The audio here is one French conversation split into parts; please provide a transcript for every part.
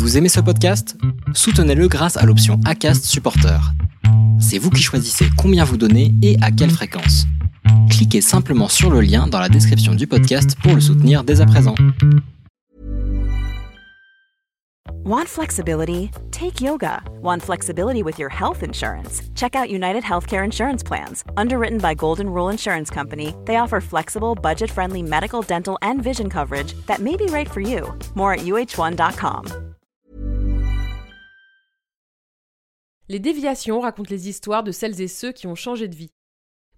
Vous aimez ce podcast? Soutenez-le grâce à l'option ACAST Supporter. C'est vous qui choisissez combien vous donnez et à quelle fréquence. Cliquez simplement sur le lien dans la description du podcast pour le soutenir dès à présent. Want flexibility? Take yoga. Want flexibility with your health insurance? Check out United Healthcare Insurance Plans. Underwritten by Golden Rule Insurance Company, they offer flexible, budget friendly medical, dental, and vision coverage that may be right for you. More at uh1.com. Les déviations racontent les histoires de celles et ceux qui ont changé de vie.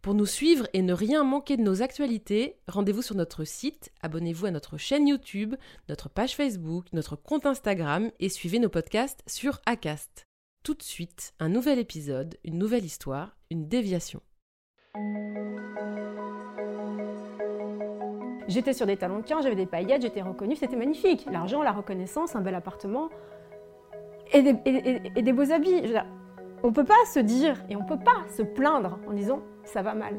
Pour nous suivre et ne rien manquer de nos actualités, rendez-vous sur notre site, abonnez-vous à notre chaîne YouTube, notre page Facebook, notre compte Instagram et suivez nos podcasts sur Acast. Tout de suite, un nouvel épisode, une nouvelle histoire, une déviation. J'étais sur des talons de 15, j'avais des paillettes, j'étais reconnue, c'était magnifique. L'argent, la reconnaissance, un bel appartement et des, beaux habits. On peut pas se dire et on peut pas se plaindre en disant ça va mal.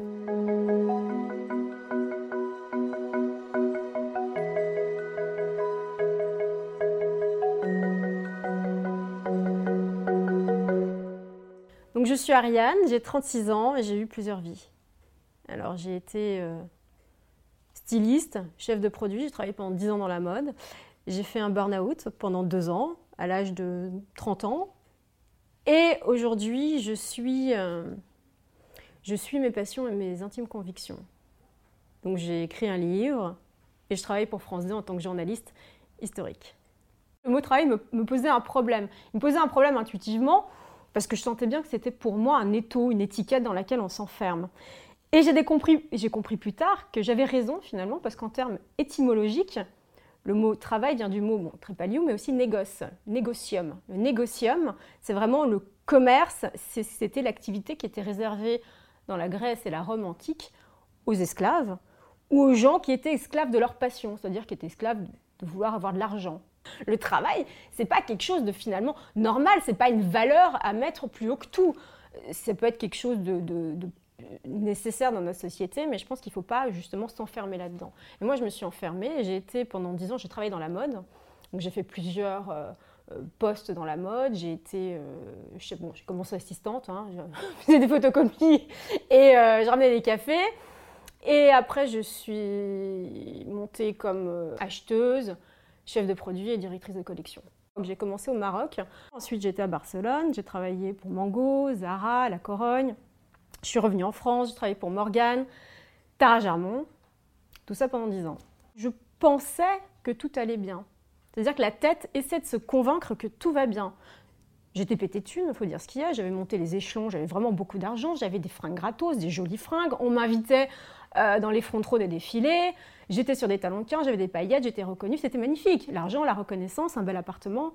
Donc je suis Ariane, j'ai 36 ans et j'ai eu plusieurs vies. Alors j'ai été euh, styliste, chef de produit, j'ai travaillé pendant 10 ans dans la mode. J'ai fait un burn-out pendant deux ans, à l'âge de 30 ans. Et aujourd'hui, je suis, euh, je suis mes passions et mes intimes convictions. Donc j'ai écrit un livre et je travaille pour France 2 en tant que journaliste historique. Le mot travail me, posait un problème. Il me posait un problème intuitivement parce que je sentais bien que c'était pour moi un étau, une étiquette dans laquelle on s'enferme. Et j'ai compris, compris plus tard que j'avais raison finalement parce qu'en termes étymologiques, le mot travail vient du mot bon, mais aussi négoce, négocium. Le négocium, c'est vraiment le commerce, c'était l'activité qui était réservée dans la Grèce et la Rome antique aux esclaves ou aux gens qui étaient esclaves de leur passion, c'est-à-dire qui étaient esclaves de vouloir avoir de l'argent. Le travail, c'est pas quelque chose de finalement normal, c'est pas une valeur à mettre plus haut que tout. Ça peut être quelque chose de nécessaire dans notre société, mais je pense qu'il ne faut pas justement s'enfermer là-dedans. Et moi, je me suis enfermée. J'ai été pendant 10 ans, j'ai travaillé dans la mode. Donc, j'ai fait plusieurs euh, euh, postes dans la mode. J'ai été, euh, j'ai commencé assistante, hein, je faisais des photocopies et euh, je ramenais des cafés. Et après, je suis montée comme acheteuse, chef de produit et directrice de collection. J'ai commencé au Maroc. Ensuite, j'étais à Barcelone. J'ai travaillé pour Mango, Zara, La Corogne. Je suis revenue en France, j'ai travaillé pour Morgane, Tara Germont, tout ça pendant 10 ans. Je pensais que tout allait bien. C'est-à-dire que la tête essaie de se convaincre que tout va bien. J'étais pété de thunes, il faut dire ce qu'il y a. J'avais monté les échelons, j'avais vraiment beaucoup d'argent, j'avais des fringues gratos, des jolies fringues. On m'invitait euh, dans les front rows des défilés. J'étais sur des talons de 15, j'avais des paillettes, j'étais reconnue, c'était magnifique. L'argent, la reconnaissance, un bel appartement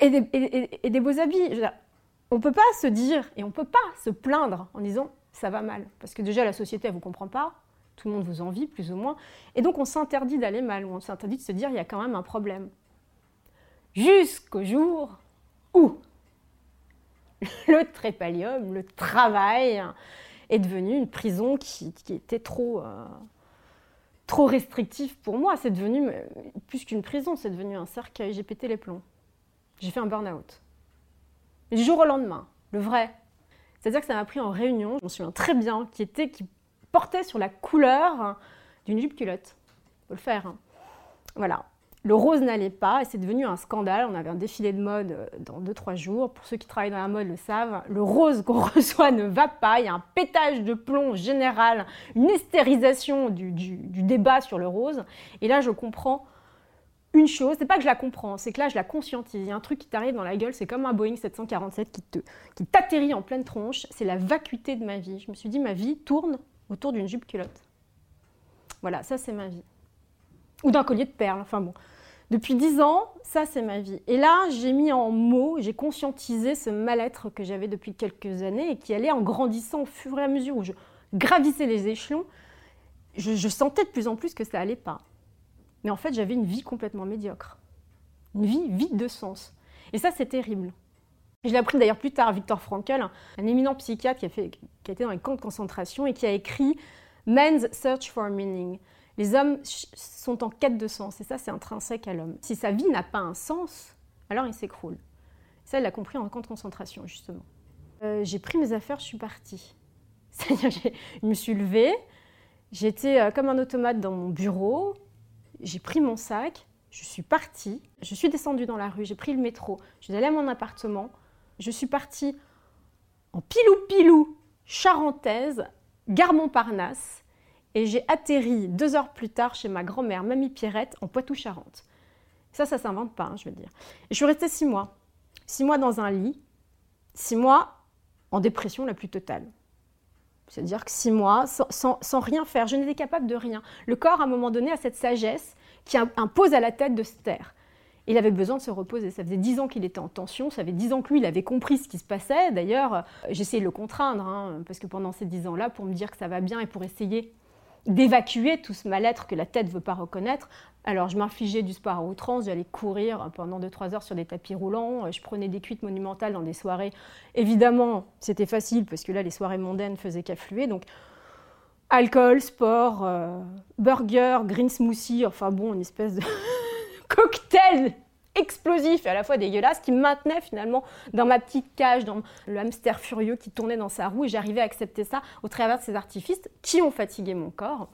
et des, beaux habits. Je on peut pas se dire et on peut pas se plaindre en disant ça va mal. Parce que déjà, la société, elle vous comprend pas. Tout le monde vous envie, plus ou moins. Et donc, on s'interdit d'aller mal, ou on s'interdit de se dire il y a quand même un problème. Jusqu'au jour où le trépalium, le travail, est devenu une prison qui, était trop, euh, trop restrictive pour moi. C'est devenu, plus qu'une prison, c'est devenu un cercueil. J'ai pété les plombs. J'ai fait un burn-out. Du jour au lendemain, le vrai. C'est-à-dire que ça m'a pris en réunion, je m'en souviens très bien, qui, était, qui portait sur la couleur d'une jupe culotte. Faut le faire. hein. Voilà. Le rose n'allait pas et c'est devenu un scandale. On avait un défilé de mode euh, dans 2-3 jours. Pour ceux qui travaillent dans la mode le savent, le rose qu'on reçoit ne va pas. Il y a un pétage de plomb général, une hystérisation du, du- du débat sur le rose. Et là, je comprends une chose, c'est pas que je la comprends, c'est que là je la conscientise. Il y a un truc qui t'arrive dans la gueule, c'est comme un Boeing 747 qui te, qui t'atterrit en pleine tronche. C'est la vacuité de ma vie. Je me suis dit, ma vie tourne autour d'une jupe culotte. Voilà, ça c'est ma vie. Ou d'un collier de perles, enfin bon. Depuis dix ans, ça c'est ma vie. Et là, j'ai mis en mots, j'ai conscientisé ce mal-être que j'avais depuis quelques années et qui allait en grandissant au fur et à mesure où je gravissais les échelons. Je, je sentais de plus en plus que ça allait pas. Mais en fait, j'avais une vie complètement médiocre. Une vie vide de sens. Et ça, c'est terrible. Je l'ai appris d'ailleurs plus tard, Victor Frankl, un, éminent psychiatre qui a, été dans les camps de concentration et qui a écrit Man's Search for Meaning. Les hommes sont en quête de sens, et ça, c'est intrinsèque à l'homme. Si sa vie n'a pas un sens, alors il s'écroule. Ça, elle l'a compris en camp de concentration, justement. Euh, j'ai pris mes affaires, je suis partie. C'est-à-dire, je me suis levée, j'étais euh, comme un automate dans mon bureau, j'ai pris mon sac, je suis partie, je suis descendue dans la rue, j'ai pris le métro, je suis allée à mon appartement, je suis partie en pilou-pilou charentaise, gare Montparnasse, et j'ai atterri deux heures plus tard chez ma grand-mère, Mamie Pierrette, en Poitou-Charentes. Ça, ça s'invente pas, hein, je veux dire. Et je suis restée six mois. Six mois dans un lit, six mois en dépression la plus totale. C'est-à-dire que six mois sans, rien faire, je n'étais capable de rien. Le corps, à un moment donné, a cette sagesse qui impose à la tête de se taire. Il avait besoin de se reposer. Ça faisait dix ans qu'il était en tension, ça fait dix ans que lui, il avait compris ce qui se passait. D'ailleurs, j'essayais de le contraindre, hein, parce que pendant ces dix ans-là, pour me dire que ça va bien et pour essayer d'évacuer tout ce mal-être que la tête ne veut pas reconnaître. Alors je m'infligeais du sport à outrance, j'allais courir pendant 2-3 heures sur des tapis roulants, je prenais des cuites monumentales dans des soirées. Évidemment, c'était facile parce que là, les soirées mondaines faisaient qu'affluer. Donc alcool, sport, euh, burger, green smoothie, enfin bon, une espèce de cocktail explosif et à la fois dégueulasse qui me maintenait finalement dans ma petite cage, dans le hamster furieux qui tournait dans sa roue et j'arrivais à accepter ça au travers de ces artifices qui ont fatigué mon corps.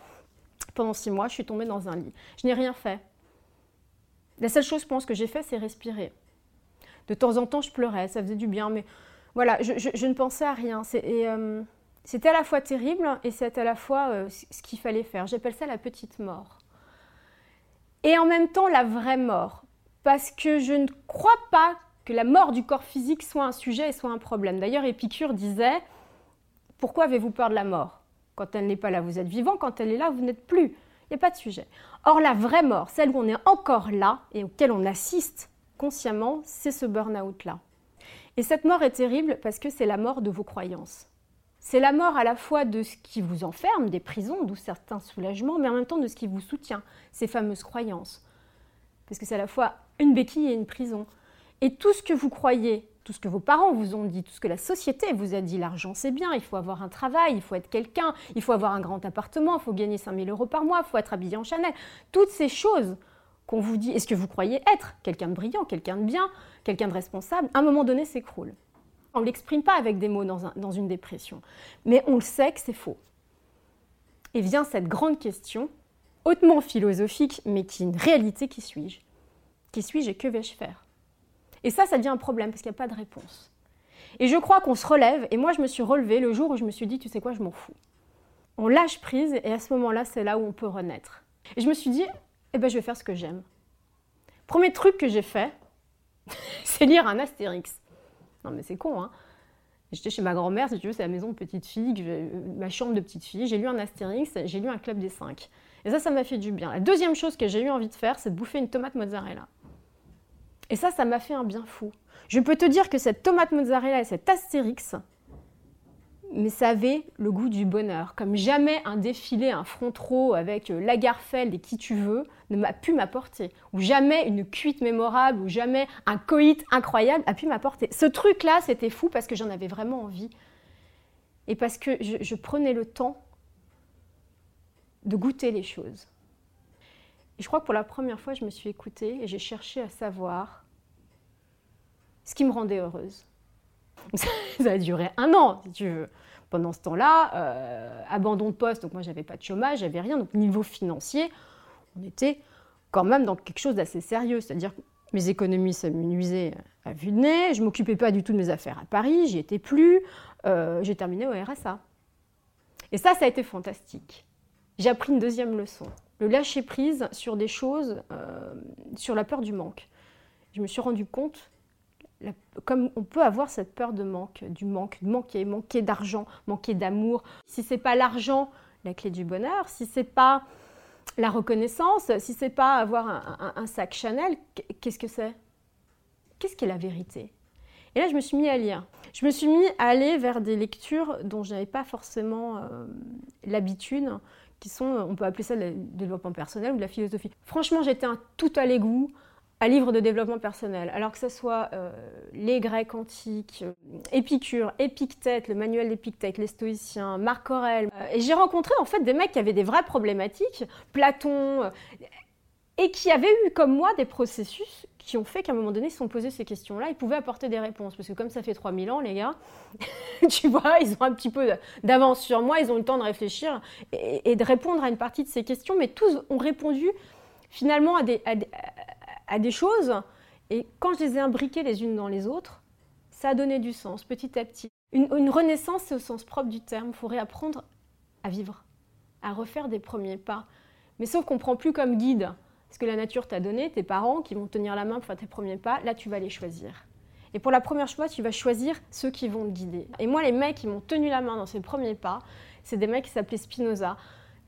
Pendant six mois, je suis tombée dans un lit. Je n'ai rien fait. La seule chose, je pense, que j'ai fait, c'est respirer. De temps en temps, je pleurais, ça faisait du bien, mais voilà, je, ne pensais à rien. Euh, c'était à la fois terrible et c'était à la fois euh, ce qu'il fallait faire. J'appelle ça la petite mort. Et en même temps, la vraie mort parce que je ne crois pas que la mort du corps physique soit un sujet et soit un problème. D'ailleurs, Épicure disait Pourquoi avez-vous peur de la mort? Quand elle n'est pas là, vous êtes vivant, quand elle est là, vous n'êtes plus. Il n'y a pas de sujet. Or, la vraie mort, celle où on est encore là et auquel on assiste consciemment, c'est ce burn-out-là. Et cette mort est terrible parce que c'est la mort de vos croyances. C'est la mort à la fois de ce qui vous enferme, des prisons, d'où certains soulagements, mais en même temps de ce qui vous soutient, ces fameuses croyances. Parce que c'est à la fois une béquille et une prison. Et tout ce que vous croyez, tout ce que vos parents vous ont dit, tout ce que la société vous a dit, l'argent c'est bien, il faut avoir un travail, il faut être quelqu'un, il faut avoir un grand appartement, il faut gagner 5000 euros par mois, il faut être habillé en Chanel. Toutes ces choses qu'on vous dit, est-ce que vous croyez être quelqu'un de brillant, quelqu'un de bien, quelqu'un de responsable, à un moment donné s'écroule. On ne l'exprime pas avec des mots dans, dans une dépression, mais on le sait que c'est faux. Et vient cette grande question, hautement philosophique, mais qui est une réalité, qui suis-je? Qui suis-je et que vais-je faire? Et ça, ça devient un problème parce qu'il n'y a pas de réponse. Et je crois qu'on se relève, et moi je me suis relevée le jour où je me suis dit, tu sais quoi, je m'en fous. On lâche prise, et à ce moment-là, c'est là où on peut renaître. Et je me suis dit, eh ben je vais faire ce que j'aime. Premier truc que j'ai fait, c'est lire un Astérix. Non mais c'est con, hein J'étais chez ma grand-mère, si tu veux, c'est la maison de petite fille, euh, ma chambre de petite fille. J'ai lu un Astérix, j'ai lu un Club des Cinq. Et ça, ça m'a fait du bien. La deuxième chose que j'ai eu envie de faire, c'est de bouffer une tomate mozzarella. Et ça, ça m'a fait un bien fou. Je peux te dire que cette tomate mozzarella et cet astérix, mais ça avait le goût du bonheur. Comme jamais un défilé, un front trop avec euh, Lagarfeld et qui tu veux ne m'a pu m'apporter. Ou jamais une cuite mémorable, ou jamais un coït incroyable a pu m'apporter. Ce truc-là, c'était fou parce que j'en avais vraiment envie. Et parce que je, je prenais le temps de goûter les choses. Et je crois que pour la première fois, je me suis écoutée et j'ai cherché à savoir ce qui me rendait heureuse. Ça a duré un an, si tu veux. Pendant ce temps-là, euh, abandon de poste, donc moi j'avais pas de chômage, j'avais rien, donc niveau financier, on était quand même dans quelque chose d'assez sérieux, c'est-à-dire que mes économies s'amenuisaient à vue de nez, je m'occupais pas du tout de mes affaires à Paris, j'y étais plus, euh, j'ai terminé au RSA. Et ça, ça a été fantastique. J'ai appris une deuxième leçon le lâcher prise sur des choses, euh, sur la peur du manque. Je me suis rendu compte, comme on peut avoir cette peur de manque, du manque, de manquer, manquer d'argent, manquer d'amour. Si c'est pas l'argent, la clé du bonheur, si c'est pas la reconnaissance, si c'est pas avoir un, sac Chanel, qu'est-ce que c'est? Qu'est-ce qu'est la vérité? Et là, je me suis mis à lire. Je me suis mis à aller vers des lectures dont je n'avais pas forcément euh, l'habitude sont, on peut appeler ça le développement personnel ou de la philosophie. Franchement, j'étais un tout à l'égout à livre de développement personnel, alors que ce soit euh, les Grecs antiques, euh, Épicure, Épictète, le manuel d'Épictète, les stoïciens, Marc Aurèle. Euh, et j'ai rencontré en fait des mecs qui avaient des vraies problématiques, Platon, et qui avaient eu comme moi des processus qui ont fait qu'à un moment donné, ils se sont posés ces questions-là, ils pouvaient apporter des réponses. Parce que comme ça fait 3000 ans, les gars, tu vois, ils ont un petit peu d'avance sur moi, ils ont eu le temps de réfléchir et, de répondre à une partie de ces questions, mais tous ont répondu finalement à des, choses. Et quand je les ai imbriquées les unes dans les autres, ça a donné du sens petit à petit. Une, une renaissance, c'est au sens propre du terme. Il faut réapprendre à vivre, à refaire des premiers pas. Mais sauf qu'on ne prend plus comme guide ce que la nature t'a donné, tes parents qui vont te tenir la main pour faire tes premiers pas, là tu vas les choisir. Et pour la première fois, tu vas choisir ceux qui vont te guider. Et moi, les mecs qui m'ont tenu la main dans ces premiers pas, c'est des mecs qui s'appelaient Spinoza,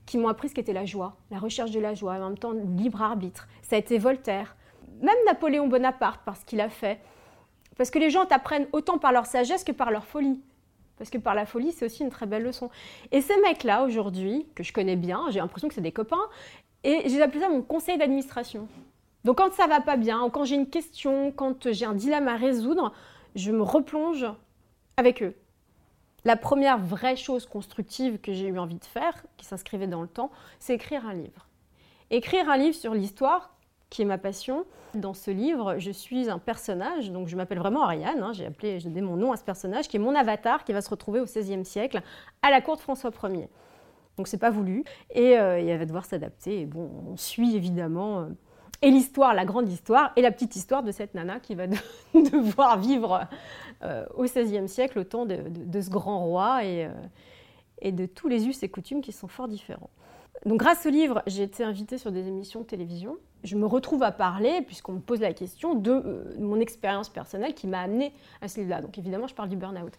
qui m'ont appris ce qu'était la joie, la recherche de la joie, et en même temps libre arbitre. Ça a été Voltaire, même Napoléon Bonaparte, parce qu'il a fait. Parce que les gens t'apprennent autant par leur sagesse que par leur folie. Parce que par la folie, c'est aussi une très belle leçon. Et ces mecs-là, aujourd'hui, que je connais bien, j'ai l'impression que c'est des copains, et j'ai appelé ça mon conseil d'administration. Donc quand ça va pas bien, quand j'ai une question, quand j'ai un dilemme à résoudre, je me replonge avec eux. La première vraie chose constructive que j'ai eu envie de faire, qui s'inscrivait dans le temps, c'est écrire un livre. Écrire un livre sur l'histoire, qui est ma passion. Dans ce livre, je suis un personnage, donc je m'appelle vraiment Ariane, hein, j'ai appelé, j'ai donné mon nom à ce personnage, qui est mon avatar, qui va se retrouver au XVIe siècle, à la cour de François Ier. Donc c'est pas voulu. Et euh, il va devoir s'adapter. Et bon, on suit évidemment. Euh, et l'histoire, la grande histoire, et la petite histoire de cette nana qui va devoir vivre euh, au XVIe siècle au temps de, ce grand roi et, et de tous les us et coutumes qui sont fort différents. Donc grâce au livre, j'ai été invitée sur des émissions de télévision. Je me retrouve à parler, puisqu'on me pose la question, de euh, mon expérience personnelle qui m'a amenée à ce livre-là. Donc évidemment, je parle du burn-out.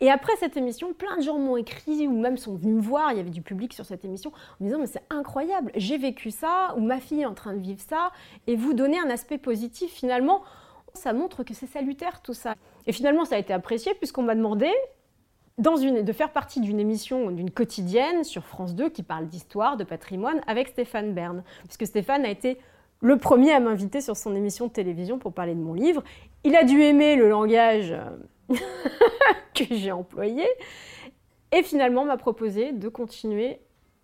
Et après cette émission, plein de gens m'ont écrit ou même sont venus me voir, il y avait du public sur cette émission, en me disant mais c'est incroyable, j'ai vécu ça, ou ma fille est en train de vivre ça, et vous donnez un aspect positif finalement. Ça montre que c'est salutaire tout ça. Et finalement, ça a été apprécié puisqu'on m'a demandé de faire partie d'une émission, d'une quotidienne sur France 2 qui parle d'histoire, de patrimoine, avec Stéphane Bern. Puisque Stéphane a été le premier à m'inviter sur son émission de télévision pour parler de mon livre. Il a dû aimer le langage euh, que j'ai employé. Et finalement m'a proposé de continuer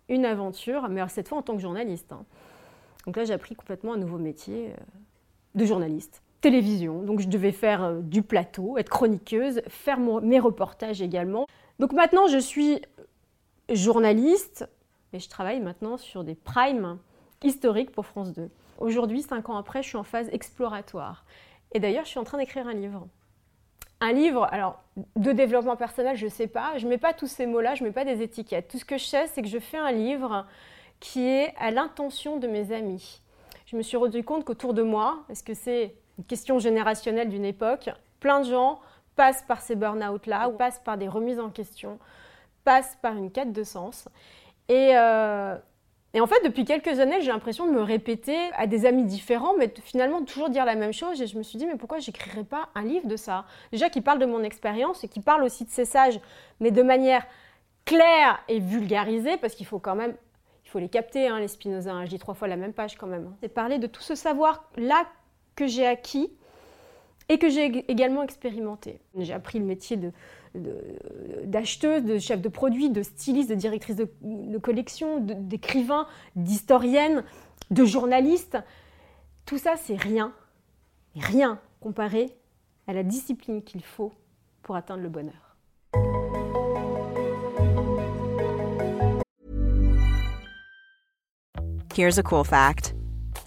une aventure, mais cette fois en tant que journaliste. Hein. Donc là, j'ai appris complètement un nouveau métier euh, de journaliste télévision. Donc je devais faire euh, du plateau, être chroniqueuse, faire mes reportages également. Donc maintenant je suis journaliste et je travaille maintenant sur des primes historiques pour France 2. Aujourd'hui, cinq ans après, je suis en phase exploratoire. Et d'ailleurs, je suis en train d'écrire un livre. Un livre, alors, de développement personnel, je ne sais pas. Je ne mets pas tous ces mots-là, je ne mets pas des étiquettes. Tout ce que je sais, c'est que je fais un livre qui est à l'intention de mes amis. Je me suis rendu compte qu'autour de moi, est-ce que c'est une question générationnelle d'une époque. Plein de gens passent par ces burn-out-là, ou passent par des remises en question, passent par une quête de sens. Et, euh, et en fait, depuis quelques années, j'ai l'impression de me répéter à des amis différents, mais finalement toujours dire la même chose. Et je me suis dit, mais pourquoi j'écrirais pas un livre de ça? Déjà qui parle de mon expérience et qui parle aussi de ces sages, mais de manière claire et vulgarisée, parce qu'il faut quand même il faut les capter, hein, les Spinoza. Hein. Je dis trois fois la même page quand même. Hein. C'est parler de tout ce savoir-là que j'ai acquis et que j'ai également expérimenté. J'ai appris le métier d'acheteuse, de, chef de produit, de styliste, de directrice de, collection, d'écrivain, d'historienne, de journaliste. Tout ça, c'est rien, rien comparé à la discipline qu'il faut pour atteindre le bonheur. Here's a cool fact.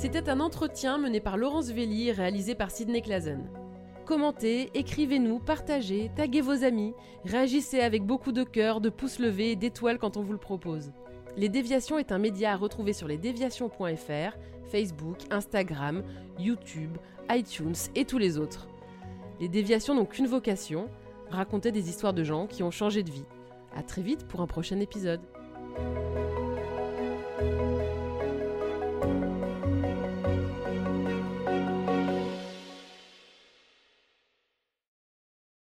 C'était un entretien mené par Laurence Velli et réalisé par Sidney Clazen. Commentez, écrivez-nous, partagez, taguez vos amis, réagissez avec beaucoup de cœur, de pouces levés et d'étoiles quand on vous le propose. Les Déviations est un média à retrouver sur lesdéviations.fr, Facebook, Instagram, YouTube, iTunes et tous les autres. Les Déviations n'ont qu'une vocation, raconter des histoires de gens qui ont changé de vie. A très vite pour un prochain épisode. Thank you.